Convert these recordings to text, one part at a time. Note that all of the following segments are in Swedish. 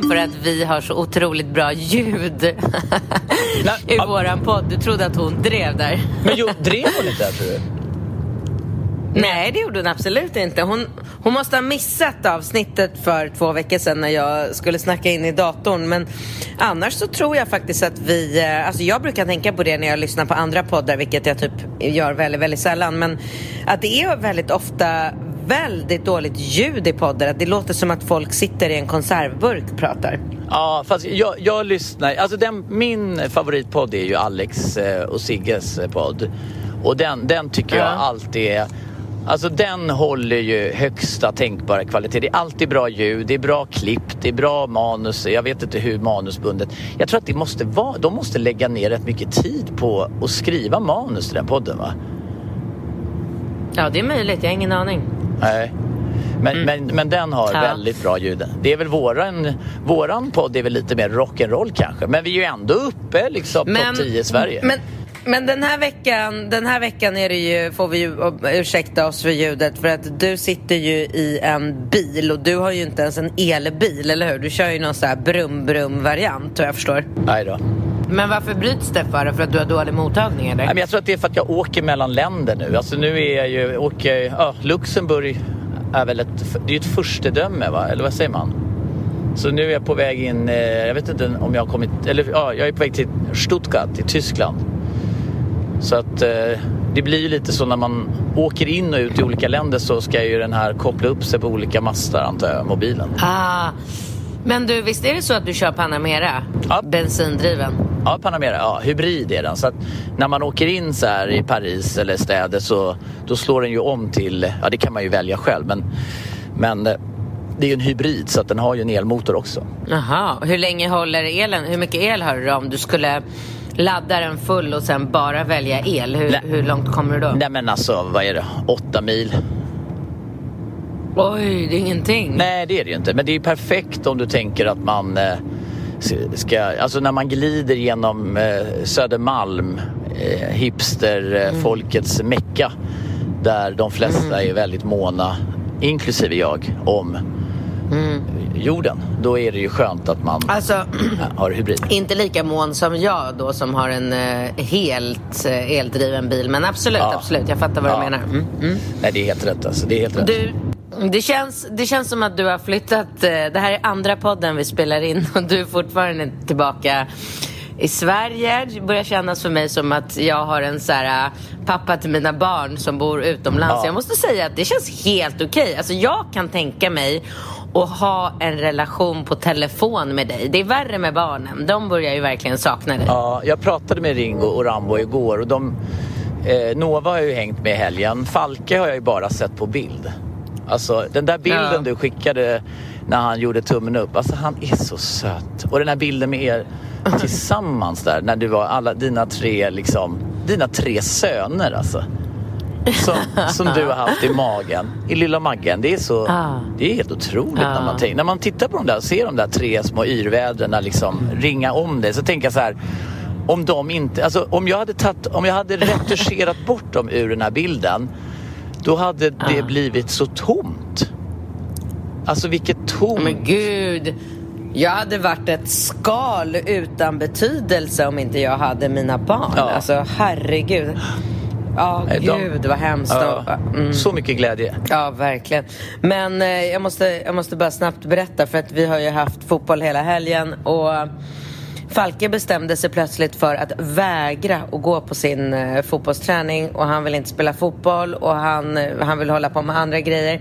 Beröm för att vi har så otroligt bra ljud i ja. våran podd. Du trodde att hon drev där. Men jo, drev hon inte där tror du? Nej, det gjorde hon absolut inte. Hon, hon måste ha missat avsnittet för två veckor sedan när jag skulle snacka in i datorn. Men annars så tror jag faktiskt att vi... eh, Alltså jag brukar tänka på det när jag lyssnar på andra poddar, vilket jag typ gör väldigt, väldigt sällan. Men att det är väldigt ofta väldigt dåligt ljud i. Att det låter som att folk sitter i en konservburk och pratar. Ja, fast jag, jag lyssnar. Alltså den, min favoritpodd är ju Alex eh, och Sigges eh, podd. Och den, den tycker jag Ja. alltid är... Alltså den håller ju högsta tänkbara kvalitet. Det är alltid bra ljud, det är bra klipp, det är bra manus. Jag vet inte hur manusbundet. Jag tror att det måste vara, de måste lägga ner rätt mycket tid på att skriva manus till den podden va? Ja, det är möjligt. Jag har ingen aning. Nej. Men, men, men den har Ja. väldigt bra ljud. Det är väl våran, våran podd är väl lite mer rock'n'roll kanske. Men vi är ju ändå uppe liksom topp 10 i Sverige. Men, men den här veckan, den här veckan är det ju, får vi ju ursäkta oss för ljudet för att du sitter ju i en bil och du har ju inte ens en elbil, eller hur? Du kör ju någon sån här brum-brum-variant, vad jag förstår. Nej då. Men varför bryts det för? För att du har dålig mottagning, eller? Nej, men jag tror att det är för att jag åker mellan länder nu. Alltså nu är jag ju, åker, ja, Luxemburg är väl ett, det är ett förstedöme va? Eller vad säger man? Så nu är jag på väg in, eh, jag vet inte om jag har kommit, eller ja, jag är på väg till Stuttgart i Tyskland. Så att eh, det blir ju lite så när man åker in och ut i olika länder så ska ju den här koppla upp sig på olika master antar jag, mobilen. Ah. Men du, visst är det så att du kör Panamera? Ja. Bensindriven? Ja, Panamera, ja, hybrid är den. Så att när man åker in så här i Paris eller städer så då slår den ju om till, ja det kan man ju välja själv men, men eh, det är ju en hybrid så att den har ju en elmotor också. Jaha, hur länge håller elen? Hur mycket el har du då om du skulle ladda den full och sen bara välja el? Hur, Nej. hur långt kommer du då? Nej men alltså, vad är det? Åtta mil? Oj, det är ingenting. Nej det är det ju inte men det är ju perfekt om du tänker att man eh, ska, alltså när man glider genom eh, Södermalm, eh, hipster, eh, folkets mecka där de flesta är väldigt måna, inklusive jag, om jorden. Då är det ju skönt att man Alltså, har hybrid. inte lika mån som jag då som har en eh, helt eh, eldriven bil. Men absolut, Ja. absolut. Jag fattar vad Ja. du menar. Mm, mm. Nej det är helt rätt alltså. Det är helt rätt. Du, det känns, det känns som att du har flyttat. eh, Det här är andra podden vi spelar in och du är fortfarande tillbaka i Sverige. Det börjar kännas för mig som att jag har en så här, eh, pappa till mina barn som bor utomlands. Ja. Jag måste säga att det känns helt okej. Alltså jag kan tänka mig att ha en relation på telefon med dig. Det är värre med barnen. De börjar ju verkligen sakna dig. Ja, jag pratade med Ringo och Rambo igår och de, eh, Nova har jag ju hängt med i helgen. Falke har jag ju bara sett på bild. Alltså den där bilden Ja. du skickade när han gjorde tummen upp. Alltså han är så söt. Och den här bilden med er tillsammans där när du var alla dina tre liksom, dina tre söner alltså. Som, som du har haft i magen, i lilla Maggen. Det är så, Ja. det är helt otroligt Ja. när man tänker, när man tittar på de där och ser de där tre små yrvädren liksom ringa om dig så tänker jag så här om de inte, alltså om jag hade tagit, om jag hade retuscherat bort dem ur den här bilden då hade det Ja. blivit så tomt. Alltså vilket ton. Men gud. Jag hade varit ett skal utan betydelse om inte jag hade mina barn. Ja. Alltså herregud. Ja, de- gud vad hemskt. Ja, Mm. Så mycket glädje. Ja, verkligen. Men eh, jag, måste, jag måste bara snabbt berätta för att vi har ju haft fotboll hela helgen och Falke bestämde sig plötsligt för att vägra att gå på sin eh, fotbollsträning och han vill inte spela fotboll och han, eh, han vill hålla på med andra grejer.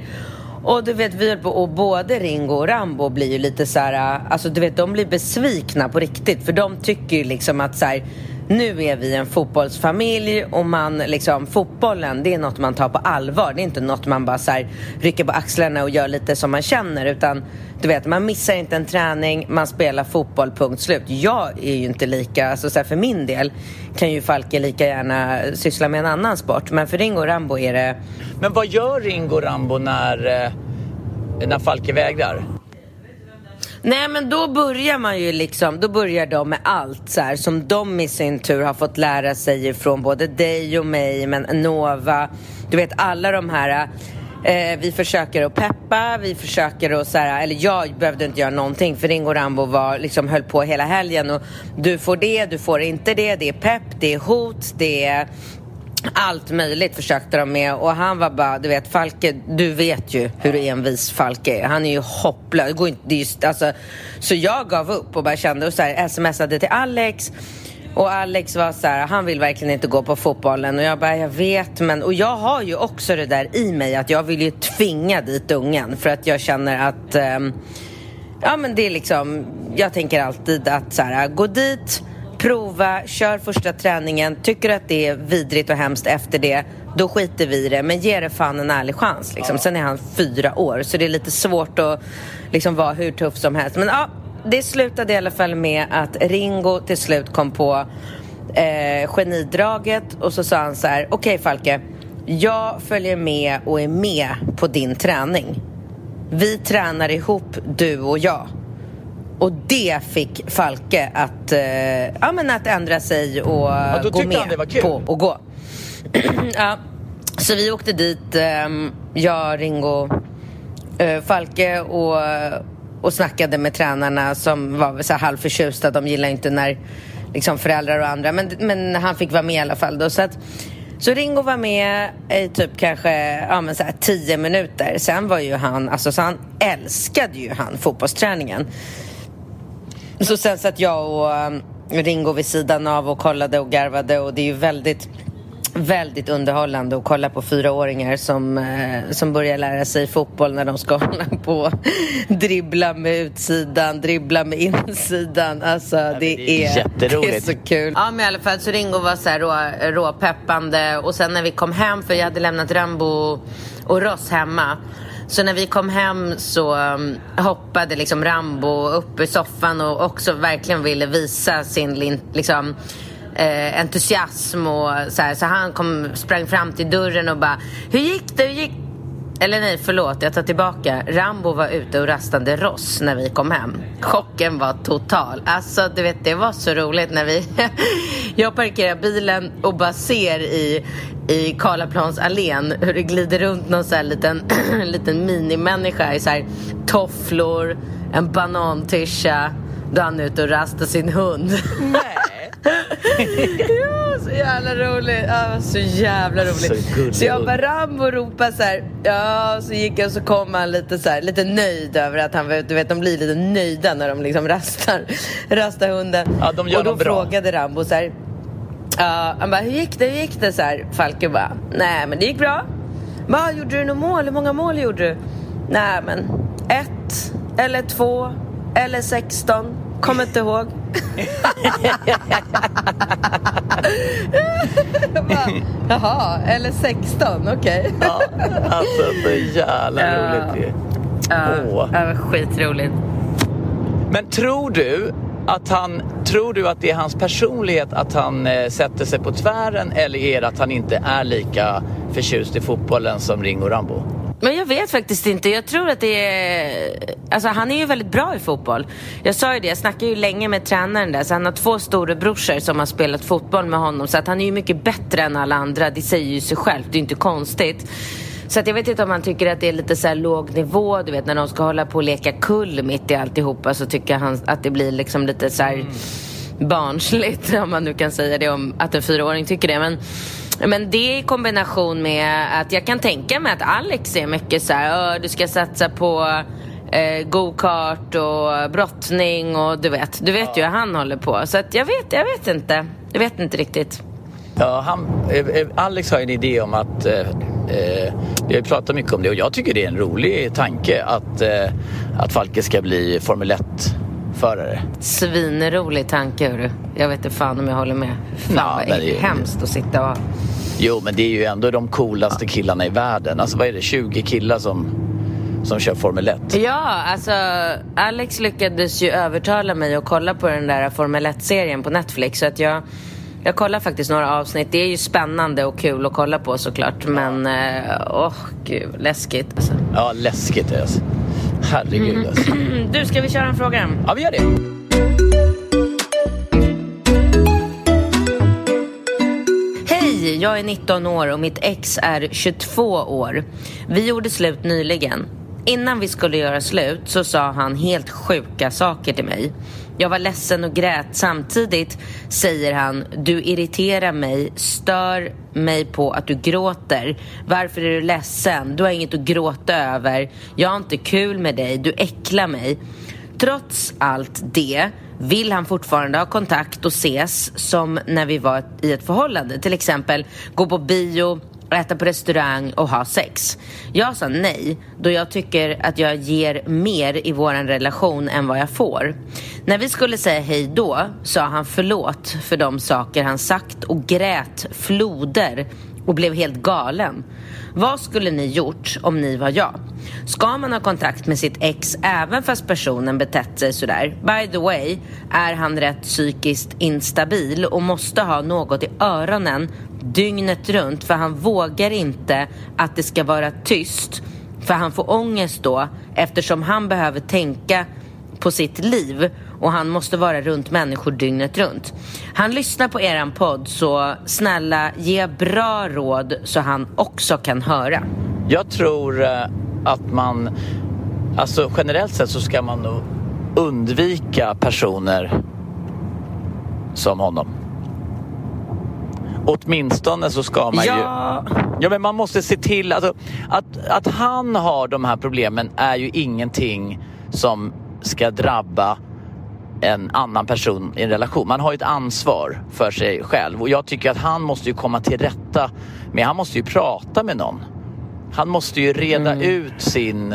Och du vet, vi höll på, och både Ringo och Rambo blir ju lite så här, eh, alltså du vet, de blir besvikna på riktigt för de tycker ju liksom att så här, nu är vi en fotbollsfamilj och man liksom, fotbollen det är något man tar på allvar. Det är inte något man bara så här, rycker på axlarna och gör lite som man känner utan du vet, man missar inte en träning, man spelar fotboll, punkt slut. Jag är ju inte lika, alltså så här, för min del kan ju Falke lika gärna syssla med en annan sport men för Ringo och Rambo är det Men vad gör Ringo Rambo när, eh, när Falke vägrar? Nej men då börjar man ju liksom, då börjar de med allt så här som de i sin tur har fått lära sig från både dig och mig, men Nova, du vet alla de här Eh, vi försöker att peppa, vi försöker att så här, eller jag behövde inte göra någonting för Ringo Rambo var, liksom, höll på hela helgen och du får det, du får inte det, det är pepp, det är hot, det är allt möjligt försökte de med. Och han var bara, du vet Falke, du vet ju hur envis Falke är. Han är ju hopplös. Det går inte, det är just, alltså, så jag gav upp och bara kände och så här, smsade till Alex. Och Alex var så här, han vill verkligen inte gå på fotbollen. Och jag bara, jag vet men och jag har ju också det där i mig att jag vill ju tvinga dit ungen. För att jag känner att ehm, Ja men det är liksom, jag tänker alltid att så här, gå dit, prova, kör första träningen, tycker du att det är vidrigt och hemskt efter det, då skiter vi i det, men ge det fan en ärlig chans liksom. Sen är han fyra år, så det är lite svårt att liksom vara hur tuff som helst. Men ja, det slutade i alla fall med att Ringo till slut kom på eh, genidraget och så sa han så här, okej Falke, jag följer med och är med på din träning. Vi tränar ihop, du och jag. Och det fick Falke att, eh, ja, men att ändra sig och då gå med på att gå. ja. Så vi åkte dit, eh, jag, Ringo, eh, Falke och, och snackade med tränarna som var så här halvförtjusta. De gillar inte när liksom föräldrar och andra, men, men han fick vara med i alla fall. Då, så att, så Ringo var med i typ kanske ja, men så här tio minuter. Sen var ju han, alltså så han älskade ju han fotbollsträningen. Så sen satt jag och um, Ringo vid sidan av och kollade och garvade och det är ju väldigt Väldigt underhållande att kolla på fyraåringar som, eh, som börjar lära sig fotboll när de ska hålla på dribbla med utsidan, dribbla med insidan. Alltså det, det är är, jätteroligt. det är så kul. Ja men i alla fall så Ringo var så här rå, råpeppande och sen när vi kom hem, för jag hade lämnat Rambo och Ross hemma. Så när vi kom hem så um, hoppade liksom Rambo upp i soffan och också verkligen ville visa sin liksom, eh, entusiasm och så här. Så han kom, sprang fram till dörren och bara Hur gick det? Hur gick eller nej, förlåt, jag tar tillbaka. Rambo var ute och rastade Ross när vi kom hem. Chocken var total. Alltså, du vet, det var så roligt när vi... jag parkerar bilen och bara ser i, i Karlaplansallén hur det glider runt någon så här liten, liten minimänniska i så här tofflor, en banantischa. Då han är ute och rastar sin hund. Nej. ja, så jävla roligt. Ja, så jävla roligt. Så Så, jag bara Rambo ropade så här. Ja, så gick jag och så kom han lite så här, lite nöjd över att han, var- du vet, de blir lite nöjda när de liksom rastar, rastar hunden. Ja, de gör och då bra. frågade Rambo så här. Ja, han bara, hur gick det? Hur gick det? Så här, Falke bara, nej men det gick bra. Va, gjorde du några mål? Hur många mål gjorde du? Nej men, ett eller två eller sexton. Kommer inte ihåg. Bara, Jaha, eller 16, okej. Ja, alltså så jävla roligt ju. Ja, Åh. det var skitroligt. Men tror du att han, tror du att det är hans personlighet att han eh, sätter sig på tvären eller är det att han inte är lika förtjust i fotbollen som Ringo Rambo? Men jag vet faktiskt inte. Jag tror att det är... Alltså han är ju väldigt bra i fotboll. Jag sa ju det, jag snackade ju länge med tränaren där. Så han har två storebrorsor som har spelat fotboll med honom. Så att han är ju mycket bättre än alla andra. Det säger ju sig självt, det är inte konstigt. Så att jag vet inte om han tycker att det är lite så här låg nivå. Du vet när de ska hålla på och leka kull mitt i alltihopa så tycker han att det blir liksom lite så här mm. barnsligt. Om man nu kan säga det om att en fyraåring tycker det. Men, men det i kombination med att jag kan tänka mig att Alex är mycket så här, du ska satsa på eh, go-kart och brottning och du vet, du vet ja. ju hur han håller på. Så att jag vet, jag vet inte. Jag vet inte riktigt. Ja, han, eh, eh, Alex har en idé om att eh, eh, vi har pratat mycket om det och jag tycker det är en rolig tanke att, att Falke ska bli Formel 1-förare. Svinrolig tanke, hörru. Jag vet inte fan om jag håller med. Fan ja, vad det är hemskt att sitta och... Jo, men det är ju ändå de coolaste killarna i världen. Alltså vad är det, 20 killar som som kör Formel 1. Ja, alltså Alex lyckades ju övertala mig att kolla på den där Formel 1-serien på Netflix. Så att jag, jag kollar faktiskt några avsnitt. Det är ju spännande och kul att kolla på såklart. Men, eh, åh oh, gud, läskigt alltså. Ja, läskigt alltså. Herregud mm. alltså. Du, ska vi köra en fråga? Ja, vi gör det. Hej, jag är 19 år och mitt ex är 22 år. Vi gjorde slut nyligen. Innan vi skulle göra slut så sa han helt sjuka saker till mig. Jag var ledsen och grät. Samtidigt säger han, du irriterar mig, stör mig på att du gråter. Varför är du ledsen? Du har inget att gråta över. Jag har inte kul med dig, du äcklar mig. Trots allt det vill han fortfarande ha kontakt och ses som när vi var i ett förhållande. Till exempel gå på bio, äta på restaurang och ha sex. Jag sa nej, då jag tycker att jag ger mer i vår relation än vad jag får. När vi skulle säga hej då sa han förlåt för de saker han sagt och grät floder och blev helt galen. Vad skulle ni gjort om ni var jag? Ska man ha kontakt med sitt ex även fast personen betett sig sådär? By the way, är han rätt psykiskt instabil och måste ha något i öronen dygnet runt för han vågar inte att det ska vara tyst för han får ångest då eftersom han behöver tänka på sitt liv och han måste vara runt människor dygnet runt. Han lyssnar på eran podd så snälla ge bra råd så han också kan höra. Jag tror eh, att man, alltså generellt sett så ska man nog undvika personer som honom. Åtminstone så ska man ja. ju... Ja, men man måste se till... Alltså, att, att han har de här problemen är ju ingenting som ska drabba en annan person i en relation. Man har ju ett ansvar för sig själv och jag tycker att han måste ju komma till rätta med, han måste ju prata med någon. Han måste ju reda mm. ut sin,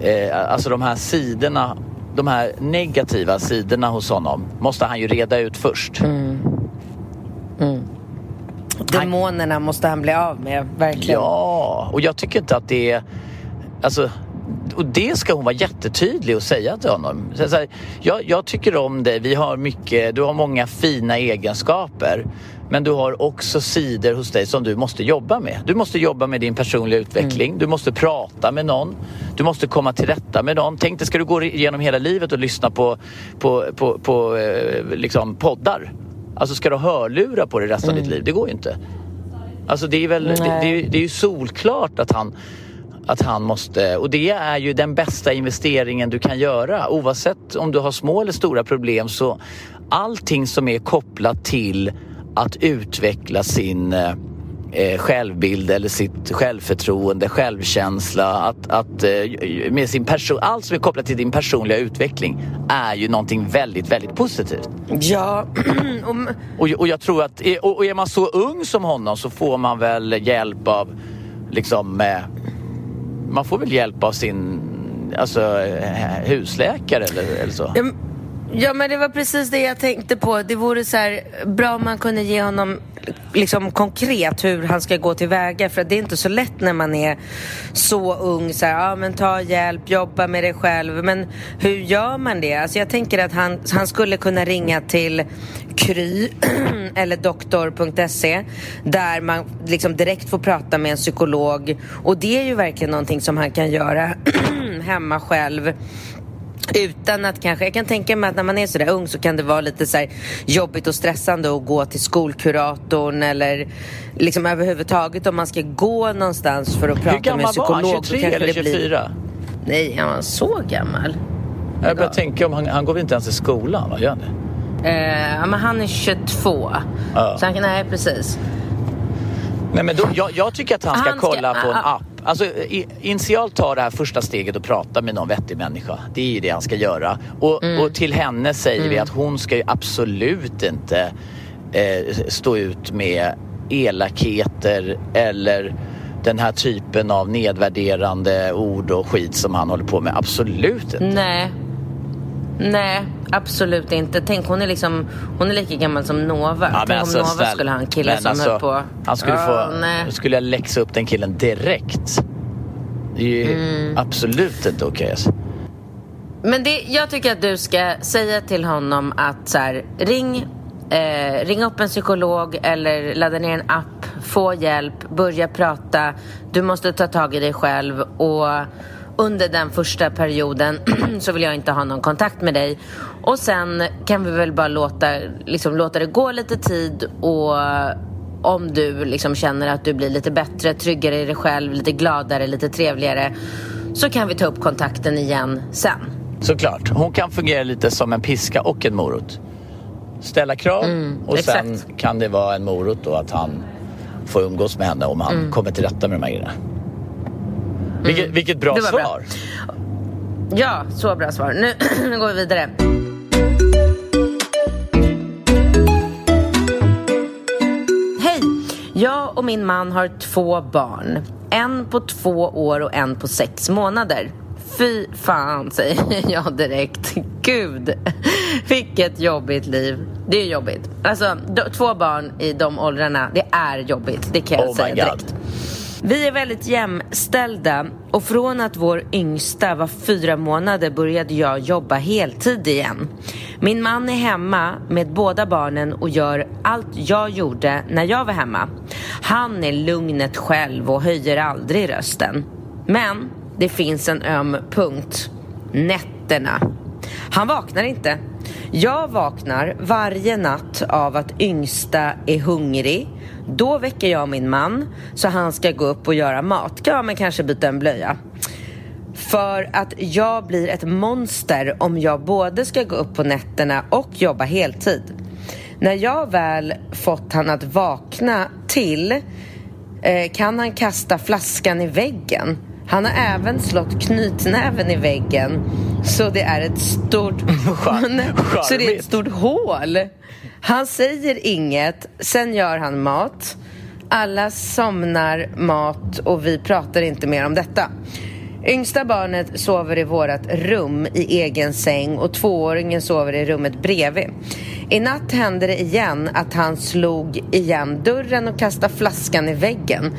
eh, alltså de här sidorna, de här negativa sidorna hos honom måste han ju reda ut först. Mm. Mm. Demonerna måste han bli av med, verkligen. Ja, och jag tycker inte att det är... Alltså, och det ska hon vara jättetydlig och säga till honom. Så här, jag, jag, tycker om dig, vi har mycket, du har många fina egenskaper. Men du har också sidor hos dig som du måste jobba med. Du måste jobba med din personliga utveckling. Mm. Du måste prata med någon. Du måste komma till rätta med någon. Tänk dig, ska du gå igenom hela livet och lyssna på, på, på, på eh, liksom poddar? Alltså ska du ha hörlurar på dig resten mm. av ditt mm. liv? Det går ju inte. Alltså det är väl, det, det, det, är ju solklart att han att han måste, och det är ju den bästa investeringen du kan göra oavsett om du har små eller stora problem så allting som är kopplat till att utveckla sin eh, eh, självbild eller sitt självförtroende, självkänsla, att, att, eh, med sin person, allt som är kopplat till din personliga utveckling är ju någonting väldigt, väldigt positivt. Ja. och, och jag tror att, och, och är man så ung som honom så får man väl hjälp av liksom eh, man får väl hjälp av sin alltså, eh, husläkare eller, eller så? Ja, men det var precis det jag tänkte på. Det vore så här, bra om man kunde ge honom liksom konkret hur han ska gå tillväga för det är inte så lätt när man är så ung. Så här, ja, men ta hjälp, jobba med dig själv. Men hur gör man det? Alltså jag tänker att han, han skulle kunna ringa till Kry eller doktor.se där man liksom direkt får prata med en psykolog och det är ju verkligen någonting som han kan göra hemma själv utan att kanske, jag kan tänka mig att när man är sådär ung så kan det vara lite så jobbigt och stressande att gå till skolkuratorn eller liksom överhuvudtaget om man ska gå någonstans för att prata med en psykolog. Hur gammal var han? 23 eller 24? Blir... Nej, han var så gammal. Jag börjar tänka om han, han går väl inte ens i skolan? Va? Gör han det? Eh, men han är 22. Ja. Så han, nej, precis. Nej, men då, jag, jag tycker att han ska, han ska kolla på en app. Alltså, initialt ta det här första steget och prata med någon vettig människa. Det är ju det han ska göra. Och, mm. och till henne säger mm. vi att hon ska ju absolut inte eh, stå ut med elakheter eller den här typen av nedvärderande ord och skit som han håller på med. Absolut inte. Nej. Nej, absolut inte. Tänk hon är liksom Hon är lika gammal som Nova. Ja, Tänk alltså, om Nova snäll. skulle ha en kille men som alltså, höll på Han skulle oh, få nej. skulle jag läxa upp den killen direkt. Det är ju mm. absolut inte okej okay, alltså. Men det, jag tycker att du ska säga till honom att så här, ring Eh, ring upp en psykolog eller ladda ner en app, få hjälp, börja prata. Du måste ta tag i dig själv och under den första perioden så vill jag inte ha någon kontakt med dig. Och sen kan vi väl bara låta, liksom, låta det gå lite tid och om du liksom känner att du blir lite bättre, tryggare i dig själv, lite gladare, lite trevligare så kan vi ta upp kontakten igen sen. Såklart. Hon kan fungera lite som en piska och en morot. Ställa krav mm, och exakt. sen kan det vara en morot då att han får umgås med henne om han mm. kommer till rätta med de här grejerna. Vilket, mm. vilket bra svar. Bra. Ja, så bra svar. Nu, nu går vi vidare. Och min man har två barn. En på två år och en på sex månader. Fy fan, säger jag direkt. Gud, vilket jobbigt liv. Det är jobbigt. Alltså, två barn i de åldrarna, det är jobbigt. Det kan jag oh säga direkt. Vi är väldigt jämställda och från att vår yngsta var fyra månader började jag jobba heltid igen. Min man är hemma med båda barnen och gör allt jag gjorde när jag var hemma. Han är lugnet själv och höjer aldrig rösten. Men det finns en öm punkt. Nätterna. Han vaknar inte. Jag vaknar varje natt av att yngsta är hungrig. Då väcker jag min man så han ska gå upp och göra mat. Ja, men kanske byta en blöja. För att jag blir ett monster om jag både ska gå upp på nätterna och jobba heltid. När jag väl fått han att vakna till eh, kan han kasta flaskan i väggen. Han har även slått knytnäven i väggen så det är ett stort... så det är ett stort hål. Han säger inget, sen gör han mat. Alla somnar mat och vi pratar inte mer om detta. Yngsta barnet sover i vårt rum i egen säng och tvååringen sover i rummet bredvid. I natt hände det igen att han slog igen dörren och kastade flaskan i väggen.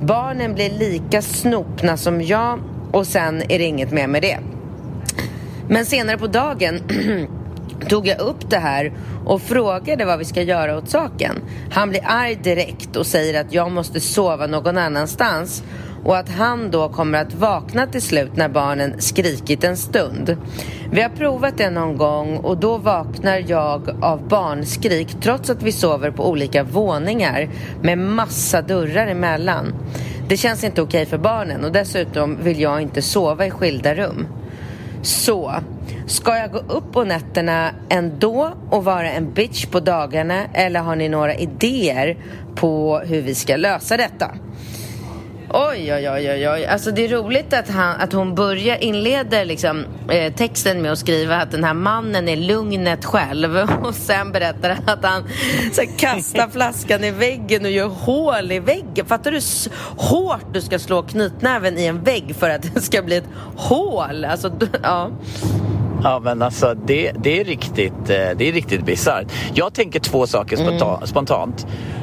Barnen blir lika snopna som jag och sen är det inget mer med det. Men senare på dagen tog jag upp det här och frågade vad vi ska göra åt saken. Han blir arg direkt och säger att jag måste sova någon annanstans och att han då kommer att vakna till slut när barnen skrikit en stund. Vi har provat det någon gång och då vaknar jag av barnskrik trots att vi sover på olika våningar med massa dörrar emellan. Det känns inte okej för barnen och dessutom vill jag inte sova i skilda rum. Så, ska jag gå upp på nätterna ändå och vara en bitch på dagarna eller har ni några idéer på hur vi ska lösa detta? Oj, oj, oj, oj, Alltså det är roligt att, han, att hon börjar, inleder liksom, eh, texten med att skriva att den här mannen är lugnet själv och sen berättar att han så här, kastar flaskan i väggen och gör hål i väggen. Fattar du hårt du ska slå knytnäven i en vägg för att det ska bli ett hål? Alltså, ja. Ja men alltså det, det är riktigt, eh, det är riktigt bisarrt. Jag tänker två saker mm.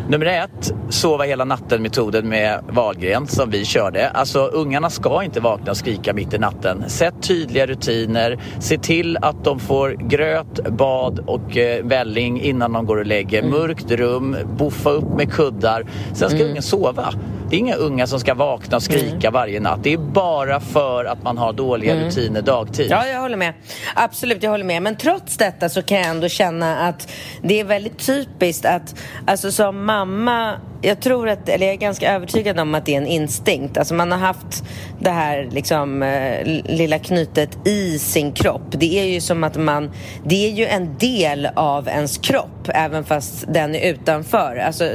Nummer ett, sova hela natten-metoden med Wahlgren som vi körde. Alltså ungarna ska inte vakna och skrika mitt i natten. Sätt tydliga rutiner. Se till att de får gröt, bad och eh, välling innan de går och lägger. Mm. Mörkt rum, boffa upp med kuddar. Sen ska mm. ungen sova. Det är inga unga som ska vakna och skrika varje natt. Det är bara för att man har dåliga rutiner dagtid. Ja, jag håller med. Absolut, jag håller med. Men trots detta så kan jag ändå känna att det är väldigt typiskt att, alltså som mamma, jag tror att, eller jag är ganska övertygad om att det är en instinkt. Alltså man har haft det här liksom eh, lilla knytet i sin kropp. Det är ju som att man, det är ju en del av ens kropp, även fast den är utanför. Alltså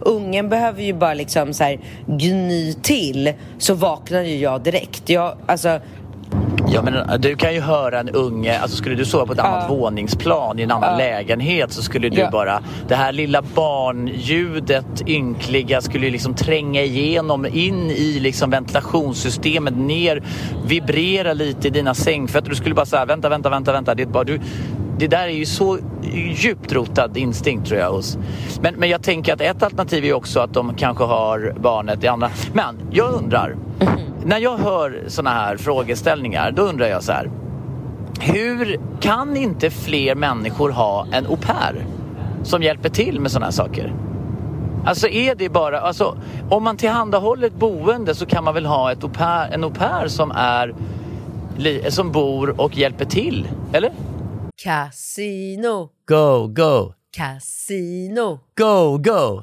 ungen behöver ju bara liksom så här gny till så vaknar ju jag direkt. Jag, alltså, Ja, men eh, du kan ju höra en unge, alltså skulle du sova på ett annat våningsplan i en annan lägenhet så skulle du bara, det här lilla barnljudet, ynkliga, skulle ju liksom tränga igenom in i liksom ventilationssystemet, ner, vibrera lite i dina sängfötter. Du skulle bara säga vänta, vänta, vänta, vänta. Det, är bara, du, det där är ju så djupt rotad instinkt tror jag hos. Men, men jag tänker att ett alternativ är också att de kanske har barnet i andra. Men jag undrar, när jag hör såna här frågeställningar, då undrar jag så här. Hur kan inte fler människor ha en au pair som hjälper till med såna här saker? Alltså är det bara, alltså om man tillhandahåller ett boende så kan man väl ha ett au pair, en au pair som är som bor och hjälper till, eller? Casino, Go, go, casino, go, go,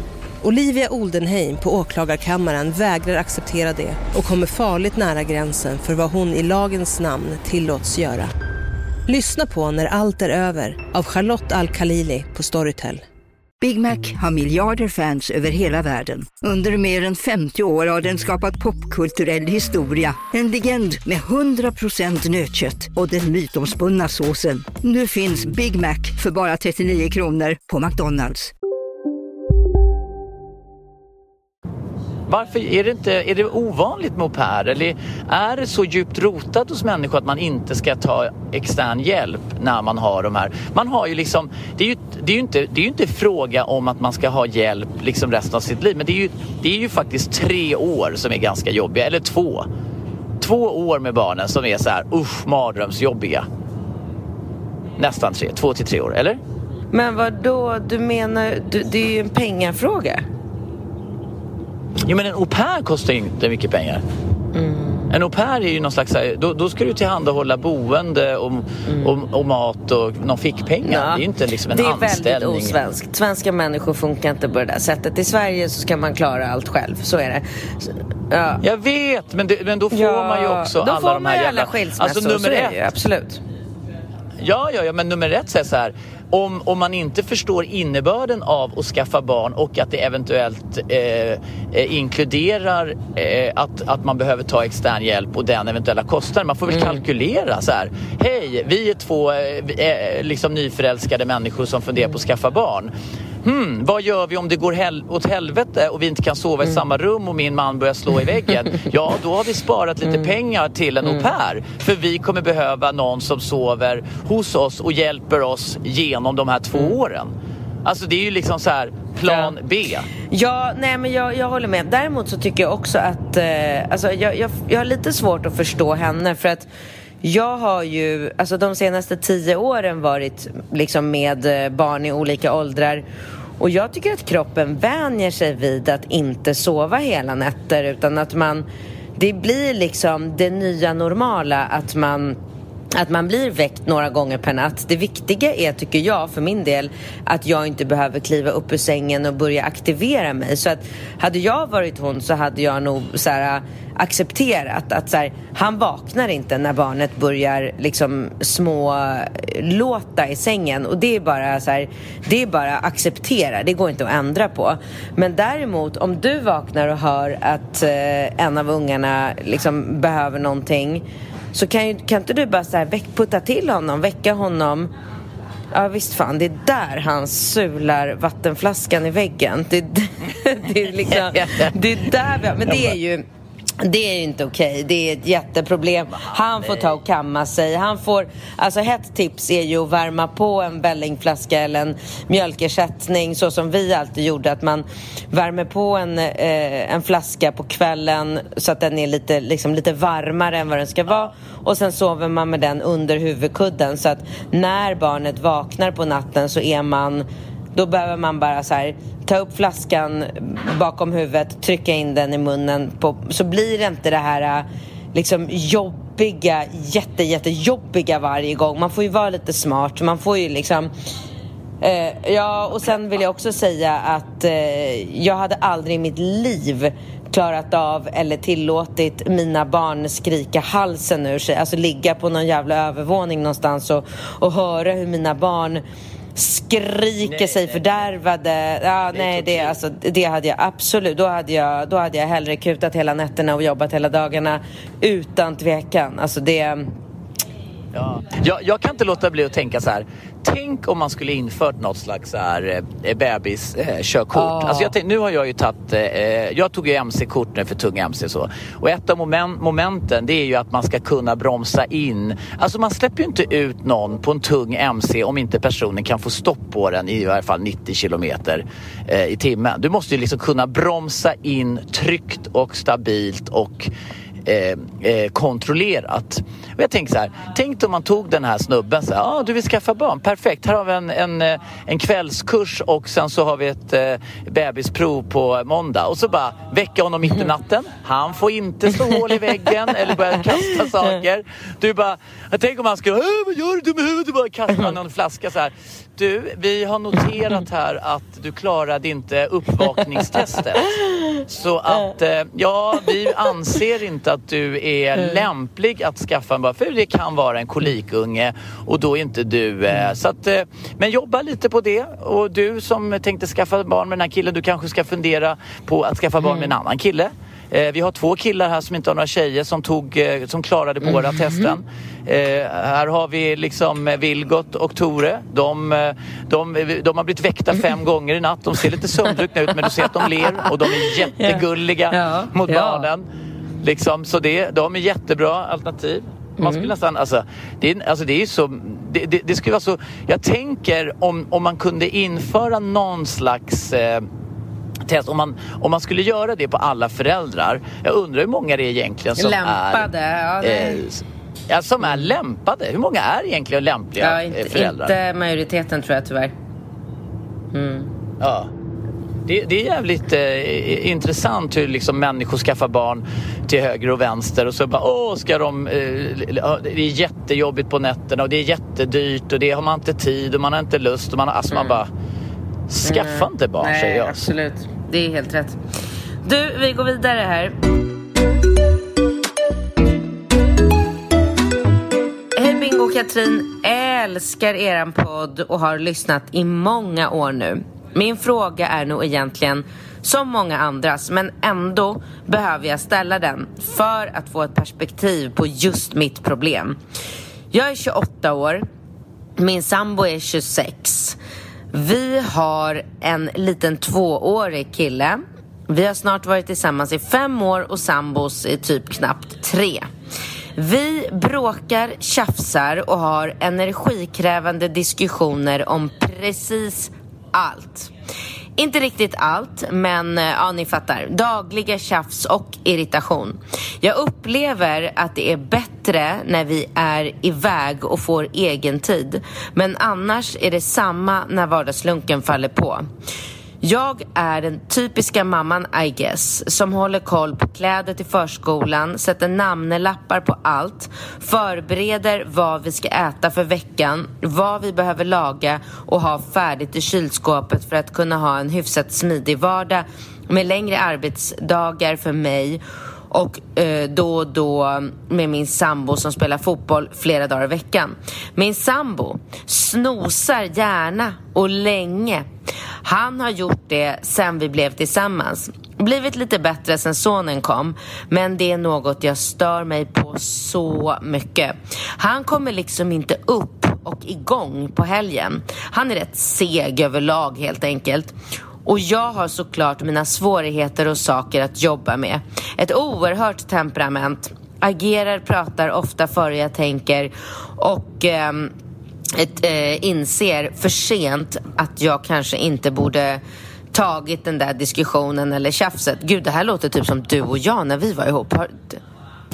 Olivia Oldenheim på åklagarkammaren vägrar acceptera det och kommer farligt nära gränsen för vad hon i lagens namn tillåts göra. Lyssna på När allt är över av Charlotte Al-Khalili på Storytel. Big Mac har miljarder fans över hela världen. Under mer än 50 år har den skapat popkulturell historia. En legend med 100% nötkött och den mytomspunna såsen. Nu finns Big Mac för bara 39 kronor på McDonalds. Varför är det inte är det ovanligt med au pair? Eller är det så djupt rotat hos människor att man inte ska ta extern hjälp när man har de här? Man har ju liksom, det är ju, det är ju, inte, det är ju inte fråga om att man ska ha hjälp liksom resten av sitt liv. Men det är ju, det är ju faktiskt tre år som är ganska jobbiga, eller två. Två år med barnen som är så här, usch, mardrömsjobbiga. Nästan tre, två till tre år, eller? Men vad då? du menar, du, det är ju en pengafråga. Jo men en au pair kostar ju inte mycket pengar. En au pair är ju någon slags, så här- då, då ska du tillhandahålla boende och, och, och mat och någon fickpengar. Det är ju inte liksom en det är anställning. väldigt osvenskt. Svenska människor funkar inte på det där sättet. I Sverige så ska man klara allt själv, så är det. Så, Ja. Jag vet, men, det, men då får man ju också då alla får de man här ju jävla... alla skilsmässor, Alltså nummer så är det ju, absolut. Ja, ja, ja, men nummer ett säger så här. Om, om man inte förstår innebörden av att skaffa barn och att det eventuellt eh, eh, inkluderar eh, att, att man behöver ta extern hjälp och den eventuella kostnaden. Man får väl kalkylera så här. Hej, vi är två eh, är, liksom nyförälskade människor som funderar på att skaffa barn. Hmm, vad gör vi om det går hel- åt helvete och vi inte kan sova i samma rum och min man börjar slå i väggen? Ja, då har vi sparat lite pengar till en au pair. För vi kommer behöva någon som sover hos oss och hjälper oss genom de här två åren. Alltså det är ju liksom så här plan B. Ja, nej men jag, jag håller med. Däremot så tycker jag också att, eh, alltså jag, jag, jag har lite svårt att förstå henne för att jag har ju, alltså de senaste tio åren varit liksom med eh, barn i olika åldrar. Och jag tycker att kroppen vänjer sig vid att inte sova hela nätter utan att man, det blir liksom det nya normala att man att man blir väckt några gånger per natt. Det viktiga är, tycker jag, för min del, att jag inte behöver kliva upp ur sängen och börja aktivera mig. Så att hade jag varit hon så hade jag nog så här, äh, accepterat att så här, han vaknar inte när barnet börjar liksom små låta i sängen och det är bara så här, det är bara acceptera, det går inte att ändra på. Men däremot om du vaknar och hör att eh, en av ungarna liksom behöver någonting så kan, ju, kan inte du bara så här väck, putta till honom, väcka honom Ja visst fan, det är där han sular vattenflaskan i väggen. Det, det, är liksom, det är där vi, Men det är ju det är ju inte okej. Okay. Det är ett jätteproblem. Han får ta och kamma sig. Han får, alltså ett tips är ju att värma på en vällingflaska eller en mjölkersättning så som vi alltid gjorde. Att man värmer på en, eh, en flaska på kvällen så att den är lite, liksom, lite varmare än vad den ska vara. Och sen sover man med den under huvudkudden så att när barnet vaknar på natten så är man då behöver man bara så här, ta upp flaskan bakom huvudet, trycka in den i munnen. På, så blir det inte det här äh, liksom jobbiga, jätte, jättejobbiga varje gång. Man får ju vara lite smart. Man får ju liksom... Eh, ja, och sen vill jag också säga att eh, jag hade aldrig i mitt liv klarat av eller tillåtit mina barn skrika halsen ur sig. Alltså ligga på någon jävla övervåning någonstans och, och höra hur mina barn skriker nej, sig fördärvade. Ja, nej, det, alltså, det hade jag absolut. Då hade jag, då hade jag hellre kutat hela nätterna och jobbat hela dagarna utan tvekan. Alltså det... Ja. Jag, jag kan inte låta bli att tänka så här. Tänk om man skulle infört något slags här, eh, bebiskörkort. Eh, oh. alltså jag nu har jag ju tagit, eh, jag tog ju mc-kort nu för tung mc så. Och ett av moment, momenten det är ju att man ska kunna bromsa in. Alltså man släpper ju inte ut någon på en tung mc om inte personen kan få stopp på den i varje fall 90 kilometer eh, i timmen. Du måste ju liksom kunna bromsa in tryggt och stabilt och Eh, eh, kontrollerat. Och jag tänker så här, tänk om man tog den här snubben så här, ah, du vill skaffa barn, perfekt, här har vi en, en, eh, en kvällskurs och sen så har vi ett eh, bebisprov på måndag och så bara väcka honom mitt i natten. Han får inte slå hål i väggen eller börja kasta saker. Du bara, tänk om han skulle, äh, vad gör du i huvudet? Du bara kastar någon flaska så här. Du, vi har noterat här att du klarade inte uppvakningstestet. Så att, eh, ja, vi anser inte att du är mm. lämplig att skaffa en barn. För det kan vara en kolikunge och då är inte du... Eh, så att, eh, men jobba lite på det. Och du som tänkte skaffa barn med den här killen, du kanske ska fundera på att skaffa barn med en mm. annan kille. Eh, vi har två killar här som inte har några tjejer som, tog, eh, som klarade båda mm. testen. Eh, här har vi liksom Vilgot och Tore. De, eh, de, de, har blivit väckta fem mm. gånger i natt. De ser lite sömndruckna ut men du ser att de ler och de är jättegulliga ja. mot ja. barnen. Liksom, så det, de är jättebra alternativ. Man skulle mm. nästan, alltså, det, är, alltså det är så, det, det, det, skulle vara så, jag tänker om, om man kunde införa någon slags eh, test. Om man, om man skulle göra det på alla föräldrar. Jag undrar hur många det är egentligen som lämpade, är... Ja, det... eh, som är lämpade. Hur många är egentligen lämpliga ja, inte, föräldrar? Inte majoriteten tror jag tyvärr. Mm. Ja. Det, det, är jävligt eh, intressant hur liksom människor skaffar barn till höger och vänster och så bara åh ska de... Eh, det är jättejobbigt på nätterna och det är jättedyrt och det har man inte tid och man har inte lust och man, alltså mm. man bara Skaffa inte barn Nej, säger jag. absolut. Det är helt rätt. Du, vi går vidare här. Hej Bingo och Katrin. Älskar eran podd och har lyssnat i många år nu. Min fråga är nog egentligen som många andras, men ändå behöver jag ställa den för att få ett perspektiv på just mitt problem. Jag är 28 år. Min sambo är 26. Vi har en liten tvåårig kille. Vi har snart varit tillsammans i fem år och sambos i typ knappt tre. Vi bråkar, tjafsar och har energikrävande diskussioner om precis allt. Inte riktigt allt, men eh, ja, ni fattar. Dagliga tjafs och irritation. Jag upplever att det är bättre när vi är iväg och får egen tid. Men annars är det samma när vardagslunken faller på. Jag är den typiska mamman, I guess, som håller koll på kläder till förskolan, sätter namnelappar på allt, förbereder vad vi ska äta för veckan, vad vi behöver laga och ha färdigt i kylskåpet för att kunna ha en hyfsat smidig vardag med längre arbetsdagar för mig och eh, då och då med min sambo som spelar fotboll flera dagar i veckan. Min sambo snosar gärna och länge. Han har gjort det sen vi blev tillsammans. Blivit lite bättre sen sonen kom, men det är något jag stör mig på så mycket. Han kommer liksom inte upp och igång på helgen. Han är rätt seg överlag helt enkelt. Och jag har såklart mina svårigheter och saker att jobba med. Ett oerhört temperament. Agerar, pratar ofta före jag tänker och eh, ett, eh, inser för sent att jag kanske inte borde tagit den där diskussionen eller tjafset. Gud, det här låter typ som du och jag när vi var ihop. Har...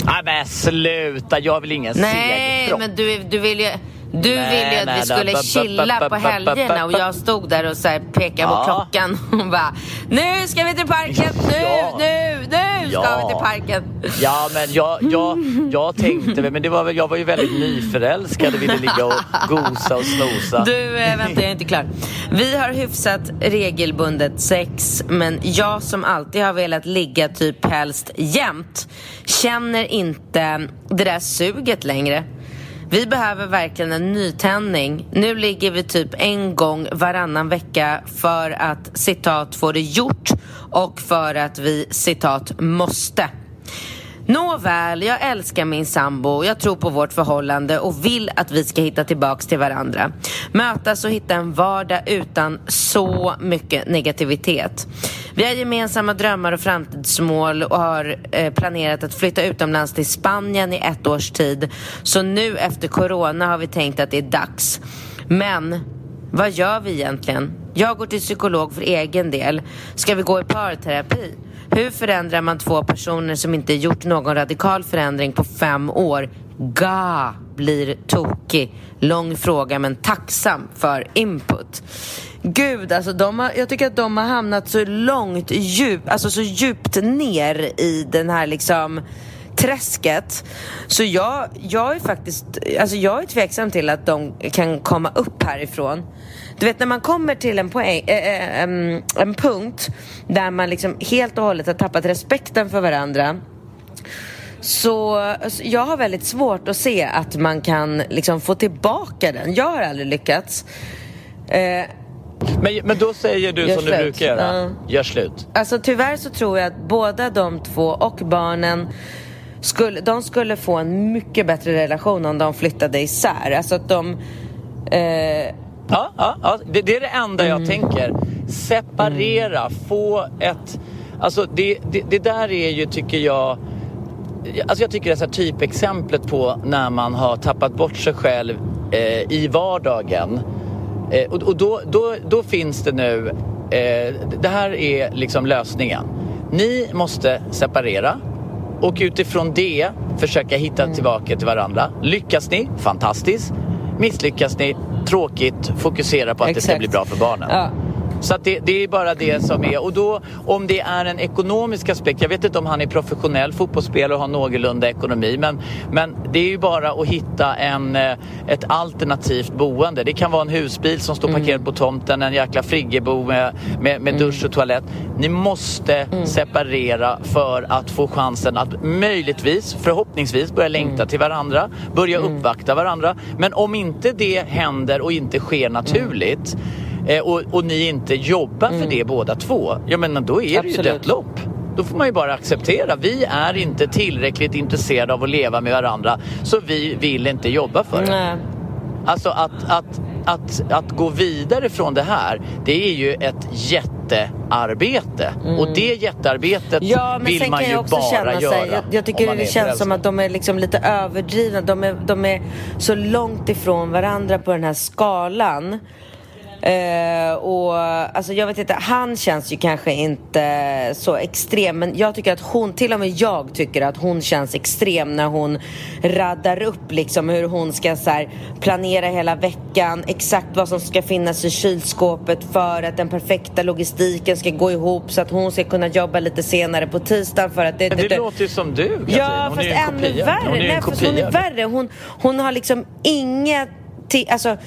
Nej men sluta, jag vill ingen Nej, men du, du vill ju... Du ville ju att vi skulle chilla på helgerna och jag stod där och så här pekade på klockan och bara Nu ska vi till parken, nu, nu, nu ska vi till parken. Ja men jag, jag, jag tänkte men det var väl, jag var ju väldigt nyförälskad och ville ligga och gosa och snosa. Du, äh, vänta jag är inte klar. Vi har hyfsat regelbundet sex men jag som alltid har velat ligga typ helst jämt känner inte det där suget längre. Vi behöver verkligen en nytändning. Nu ligger vi typ en gång varannan vecka för att citat få det gjort och för att vi citat måste. Nåväl, jag älskar min sambo, jag tror på vårt förhållande och vill att vi ska hitta tillbaks till varandra. Mötas och hitta en vardag utan så mycket negativitet. Vi har gemensamma drömmar och framtidsmål och har eh, planerat att flytta utomlands till Spanien i ett års tid. Så nu efter corona har vi tänkt att det är dags. Men vad gör vi egentligen? Jag går till psykolog för egen del. Ska vi gå i parterapi? Hur förändrar man två personer som inte gjort någon radikal förändring på fem år? Ga blir tokig. Lång fråga men tacksam för input. Gud, alltså de har, jag tycker att de har hamnat så långt djup, alltså så djupt ner i den här liksom träsket. Så jag, jag är faktiskt, alltså jag är tveksam till att de kan komma upp härifrån. Du vet när man kommer till en, poäng, äh, äh, en punkt där man liksom helt och hållet har tappat respekten för varandra. Så, jag har väldigt svårt att se att man kan liksom få tillbaka den. Jag har aldrig lyckats. Eh, men, men då säger du som slut. du brukar göra, uh. gör slut. Alltså tyvärr så tror jag att båda de två och barnen skulle, de skulle få en mycket bättre relation om de flyttade isär. Alltså att de... Eh... Ja, ja, ja. Det, det, är det enda mm. jag tänker. Separera, mm. få ett... Alltså det, det, det, där är ju, tycker jag... Alltså jag tycker det är typexemplet på när man har tappat bort sig själv eh, i vardagen Eh, och och då, då, då finns det nu, eh, det här är liksom lösningen. Ni måste separera och utifrån det försöka hitta mm. tillbaka till varandra. Lyckas ni, fantastiskt. Misslyckas ni, tråkigt. Fokusera på att Exakt. det ska bli bra för barnen. Ja. Så det, det, är bara det som är. Och då om det är en ekonomisk aspekt. Jag vet inte om han är professionell fotbollsspelare och har någorlunda ekonomi. Men, men det är ju bara att hitta en, eh, ett alternativt boende. Det kan vara en husbil som står parkerad mm. på tomten. En jäkla friggebo med, med, med dusch och toalett. Ni måste mm. separera för att få chansen att möjligtvis, förhoppningsvis börja längta mm. till varandra. Börja mm. uppvakta varandra. Men om inte det händer och inte sker naturligt eh, och, och ni inte jobbar mm. för det båda två, ja men då är det ju dött lopp. Då får man ju bara acceptera. Vi är inte tillräckligt intresserade av att leva med varandra så vi vill inte jobba för det. Nej. Alltså att, att, att, att gå vidare från det här, det är ju ett jättearbete. Mm. Och det jättearbetet ja, vill man ju bara göra. Sig, jag, jag tycker det känns som att de är liksom lite överdrivna. De är, de är så långt ifrån varandra på den här skalan. Eh, och alltså jag vet inte, han känns ju kanske inte så extrem men jag tycker att hon, till och med jag tycker att hon känns extrem när hon raddar upp liksom hur hon ska så här, planera hela veckan, exakt vad som ska finnas i kylskåpet för att den perfekta logistiken ska gå ihop så att hon ska kunna jobba lite senare på tisdagen för att det... Men det, det låter ju som du Katrin. Ja, hon fast är ju en ännu kopia. värre. Hon är Nej, fast hon är värre. Hon, hon har liksom inget... Alltså,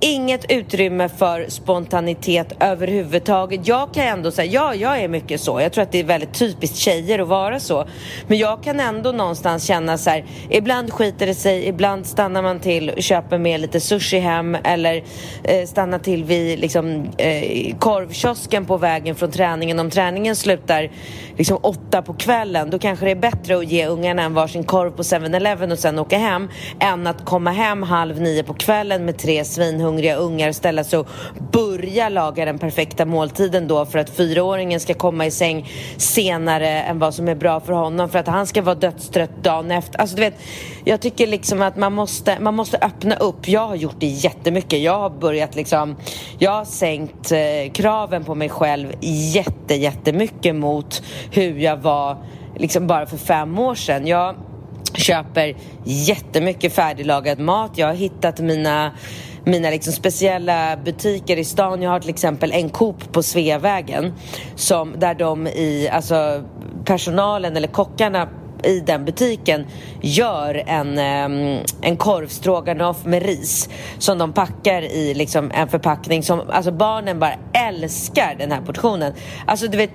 Inget utrymme för spontanitet överhuvudtaget. Jag kan ändå säga, ja, jag är mycket så. Jag tror att det är väldigt typiskt tjejer att vara så. Men jag kan ändå någonstans känna så här, ibland skiter det sig, ibland stannar man till och köper med lite sushi hem eller eh, stannar till vid liksom, eh, korvkiosken på vägen från träningen. Om träningen slutar liksom åtta på kvällen, då kanske det är bättre att ge ungarna en varsin korv på 7-Eleven och sen åka hem än att komma hem halv nio på kvällen med tre svinhundar svinhungriga ungar, ställa sig och börja laga den perfekta måltiden då för att fyraåringen ska komma i säng senare än vad som är bra för honom för att han ska vara dödstrött dagen efter. Alltså du vet, jag tycker liksom att man måste, man måste öppna upp. Jag har gjort det jättemycket. Jag har börjat liksom, jag har sänkt eh, kraven på mig själv jätte, jättemycket mot hur jag var liksom bara för fem år sedan. Jag köper jättemycket färdiglagad mat. Jag har hittat mina mina liksom speciella butiker i stan. Jag har till exempel en Coop på Sveavägen som, där de i, alltså personalen eller kockarna i den butiken gör en, em, en korvstroganoff med ris som de packar i liksom en förpackning som alltså barnen bara älskar den här portionen. Alltså du vet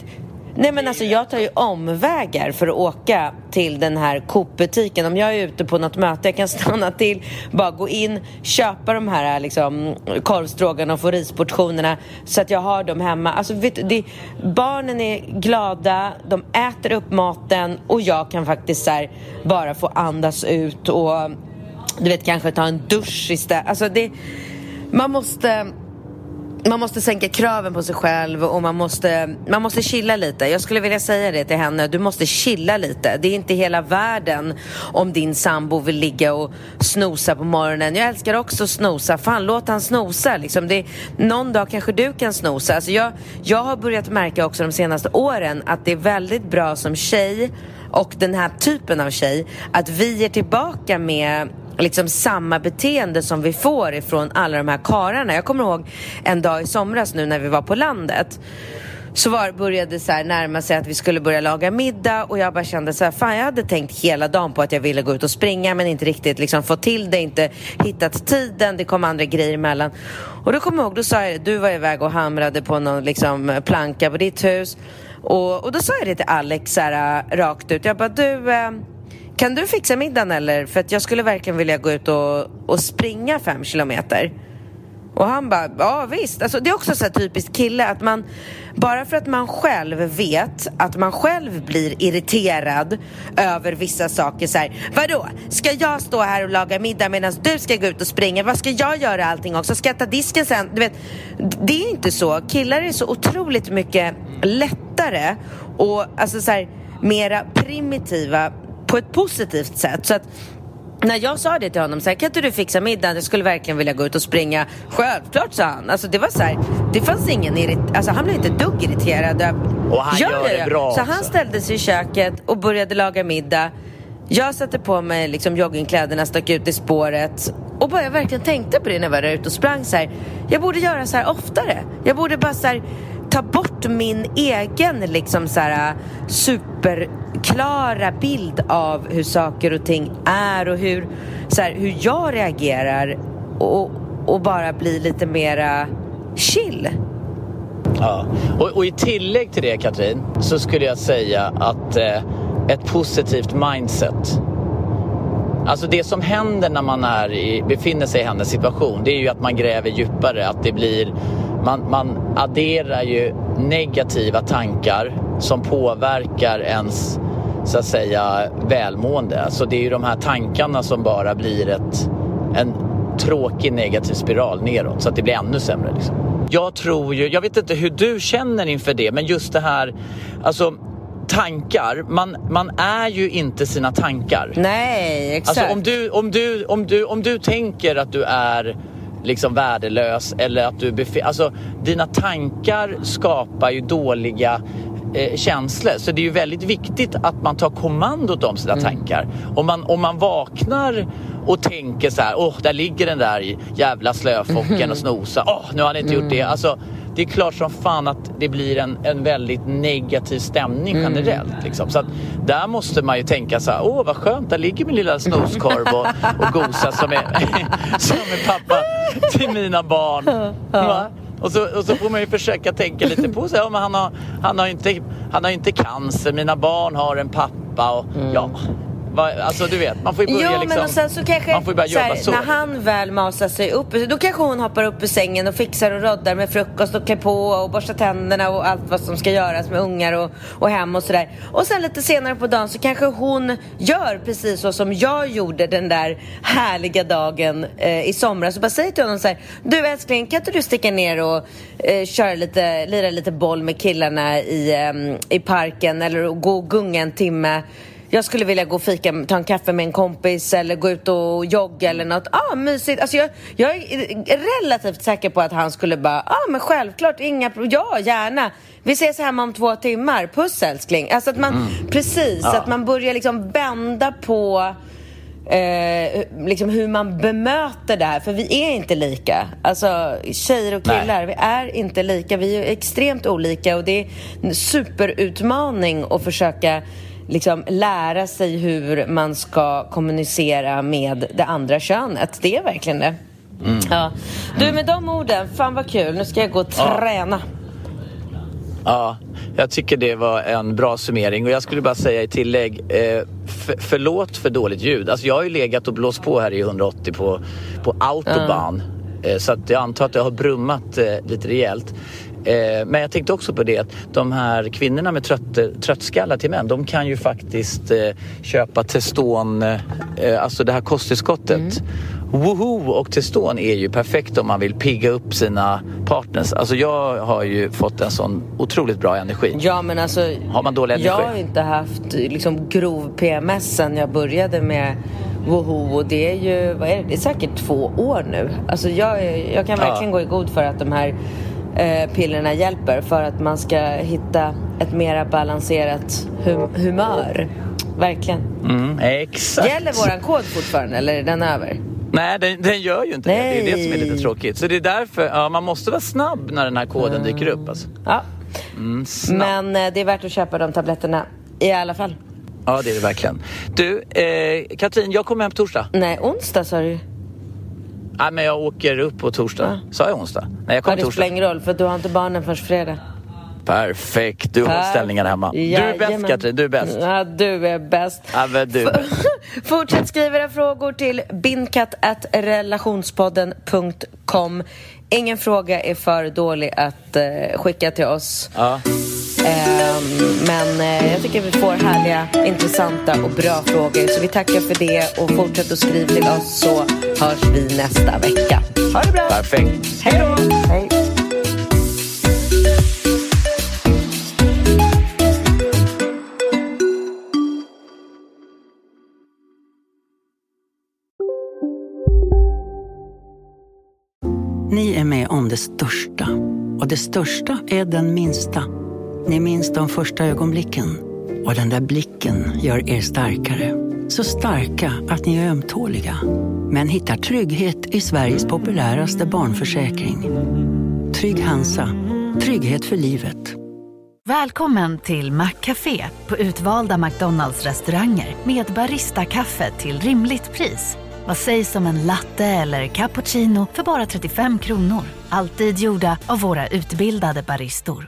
Nej men alltså jag tar ju omvägar för att åka till den här Coop-butiken. Om jag är ute på något möte, jag kan stanna till, bara gå in, köpa de här liksom korvstroganoff och risportionerna så att jag har dem hemma. Alltså vet du, det, barnen är glada, de äter upp maten och jag kan faktiskt så här, bara få andas ut och du vet kanske ta en dusch istället. Alltså det, man måste man måste sänka kraven på sig själv och man måste, man måste chilla lite. Jag skulle vilja säga det till henne. Du måste chilla lite. Det är inte hela världen om din sambo vill ligga och snosa på morgonen. Jag älskar också att snosa. Fan, låt han snosa. Liksom. Det, någon dag kanske du kan snosa. Alltså jag, jag har börjat märka också de senaste åren att det är väldigt bra som tjej och den här typen av tjej att vi ger tillbaka med liksom samma beteende som vi får ifrån alla de här kararna. Jag kommer ihåg en dag i somras nu när vi var på landet. Så var, började det så här närma sig att vi skulle börja laga middag. Och jag bara kände så här, fan jag hade tänkt hela dagen på att jag ville gå ut och springa men inte riktigt liksom fått till det, inte hittat tiden, det kom andra grejer emellan. Och då kommer jag ihåg, då sa jag det, du var iväg och hamrade på någon liksom planka på ditt hus. Och, och då sa jag det till Alex så här, rakt ut, jag bara du eh, kan du fixa middagen eller? För att jag skulle verkligen vilja gå ut och, och springa fem kilometer. Och han bara, ja visst. Alltså, det är också så här typiskt kille att man, bara för att man själv vet att man själv blir irriterad över vissa saker så här, vadå? Ska jag stå här och laga middag medan du ska gå ut och springa? Vad ska jag göra allting också? Ska jag ta disken sen? Du vet, det är inte så. Killar är så otroligt mycket lättare och alltså så här, mera primitiva på ett positivt sätt. Så att när jag sa det till honom, så här, kan inte du fixa middagen? Jag skulle verkligen vilja gå ut och springa. Självklart, sa han. Alltså, det var så här, det fanns ingen irrit- alltså, han blev inte dugg irriterad. Och han gör det bra Så också. han ställde sig i köket och började laga middag. Jag satte på mig liksom joggingkläderna, stack ut i spåret och bara jag verkligen tänkte på det när jag var där ute och sprang så här. Jag borde göra så här oftare. Jag borde bara så här, ta bort min egen liksom så här superklara bild av hur saker och ting är och hur, så här, hur jag reagerar och, och bara bli lite mera chill. Ja. Och, och i tillägg till det Katrin så skulle jag säga att eh, ett positivt mindset. Alltså det som händer när man är i, befinner sig i hennes situation det är ju att man gräver djupare. Att det blir, man, man adderar ju negativa tankar som påverkar ens så att säga välmående. Alltså det är ju de här tankarna som bara blir ett, en tråkig negativ spiral neråt så att det blir ännu sämre. Liksom. Jag tror ju, jag vet inte hur du känner inför det, men just det här, alltså tankar, man, man är ju inte sina tankar. Nej, exakt. Alltså om du, om, du, om, du, om du tänker att du är liksom värdelös eller att du befinner... Alltså dina tankar skapar ju dåliga eh, känslor. Så det är ju väldigt viktigt att man tar kommandot om sina tankar. Om man, om man vaknar och tänker så här, åh, där ligger den där jävla slöfocken och snosar. Åh, nu har han inte gjort det. Alltså, det är klart som fan att det blir en, en väldigt negativ stämning generellt. Liksom. Så att där måste man ju tänka så här, åh vad skönt, där ligger min lilla snoskorv och, och gosar som är, som är pappa till mina barn. Va? Och så, och så får man ju försöka tänka lite på sig. Ja, men han, har, han, har inte, han har inte cancer, mina barn har en pappa och ja. Va, alltså du vet, man får ju börja Ja, liksom. men och sen så kanske man får ju börja jobba så. när han väl masar sig upp, då kanske hon hoppar upp ur sängen och fixar och roddar med frukost och klär på och borstar tänderna och allt vad som ska göras med ungar och, och hem och sådär. Och sen lite senare på dagen så kanske hon gör precis så som jag gjorde den där härliga dagen eh, i somras och bara säger till honom så här, du älskling kan inte du sticka ner och eh, köra lite, lira lite boll med killarna i, ehm, i parken eller gå och gunga en timme jag skulle vilja gå och fika, ta en kaffe med en kompis eller gå ut och jogga eller något. Ah, mysigt. Alltså jag, jag är relativt säker på att han skulle bara, ja ah, men självklart, inga. Ja, gärna. Vi ses hemma om två timmar. Puss älskling. Alltså att man, precis, att man börjar liksom vända på Eh, liksom hur man bemöter det här, för vi är inte lika. Alltså tjejer och killar, vi är inte lika. Vi är extremt olika och det är en superutmaning att försöka liksom lära sig hur man ska kommunicera med det andra könet. Det är verkligen det. Ja. Du, med de orden, fan vad kul. Nu ska jag gå och träna. Ja, jag tycker det var en bra summering och jag skulle bara säga i tillägg, eh, för, förlåt för dåligt ljud. Alltså jag har ju legat och blåst på här i 180 på, på autobahn. Eh, så jag antar att det har brummat eh, lite rejält. Eh, men jag tänkte också på det att de här kvinnorna med trött, tröttskallar till män, de kan ju faktiskt eh, köpa Teston, eh, alltså det här kosttillskottet. Woohoo och Teston är ju perfekt om man vill pigga upp sina partners. Alltså jag har ju fått en sån otroligt bra energi. Ja, men alltså. Har man dålig energi? Jag har inte haft liksom grov PMS sen jag började med Woho och det är ju, vad är det? Det är säkert två år nu. Alltså jag, jag kan Ja. verkligen gå i god för att de här eh, pillerna hjälper för att man ska hitta ett mera balanserat hum- humör. Verkligen. Mm, exakt. Gäller våran kod fortfarande eller är den över? Nej, den, den gör ju inte det. Det är det som är lite Nej. tråkigt. Så det är därför, ja, man måste vara snabb när den här koden dyker upp. Alltså. Ja. Mm. Men eh, det är värt att köpa de tabletterna i alla fall. Ja, det är det verkligen. Du, eh, Katrin, jag kommer hem på torsdag. Nej, onsdag sa du. Nej, men jag åker upp på torsdag. Sa jag onsdag? Nej, jag Ja, kommer det spelar torsdag. ingen roll för du har inte barnen förrän fredag. Perfekt, du har ställningarna hemma. Du är bäst Jajamän. Katrin, du är bäst. Ja, du är bäst. Ja, men du är bäst. Fortsätt skriva era frågor till bindkatt.relationspodden.com. Ingen fråga är för dålig att eh, skicka till oss. Ja. Ehm, men eh, jag tycker vi får härliga, intressanta och bra frågor. Så vi tackar för det och fortsätt att skriva till oss så hörs vi nästa vecka. Ha det bra! Perfekt. Hej då! Hej. Ni är med om det största. Och det största är den minsta. Ni minns de första ögonblicken. Och den där blicken gör er starkare. Så starka att ni är ömtåliga. Men hittar trygghet i Sveriges populäraste barnförsäkring. Trygg Hansa. Trygghet för livet. Välkommen till Maccafé på utvalda McDonalds restauranger med Baristakaffe till rimligt pris. Vad sägs om en latte eller cappuccino för bara 35 kronor? Alltid gjorda av våra utbildade baristor.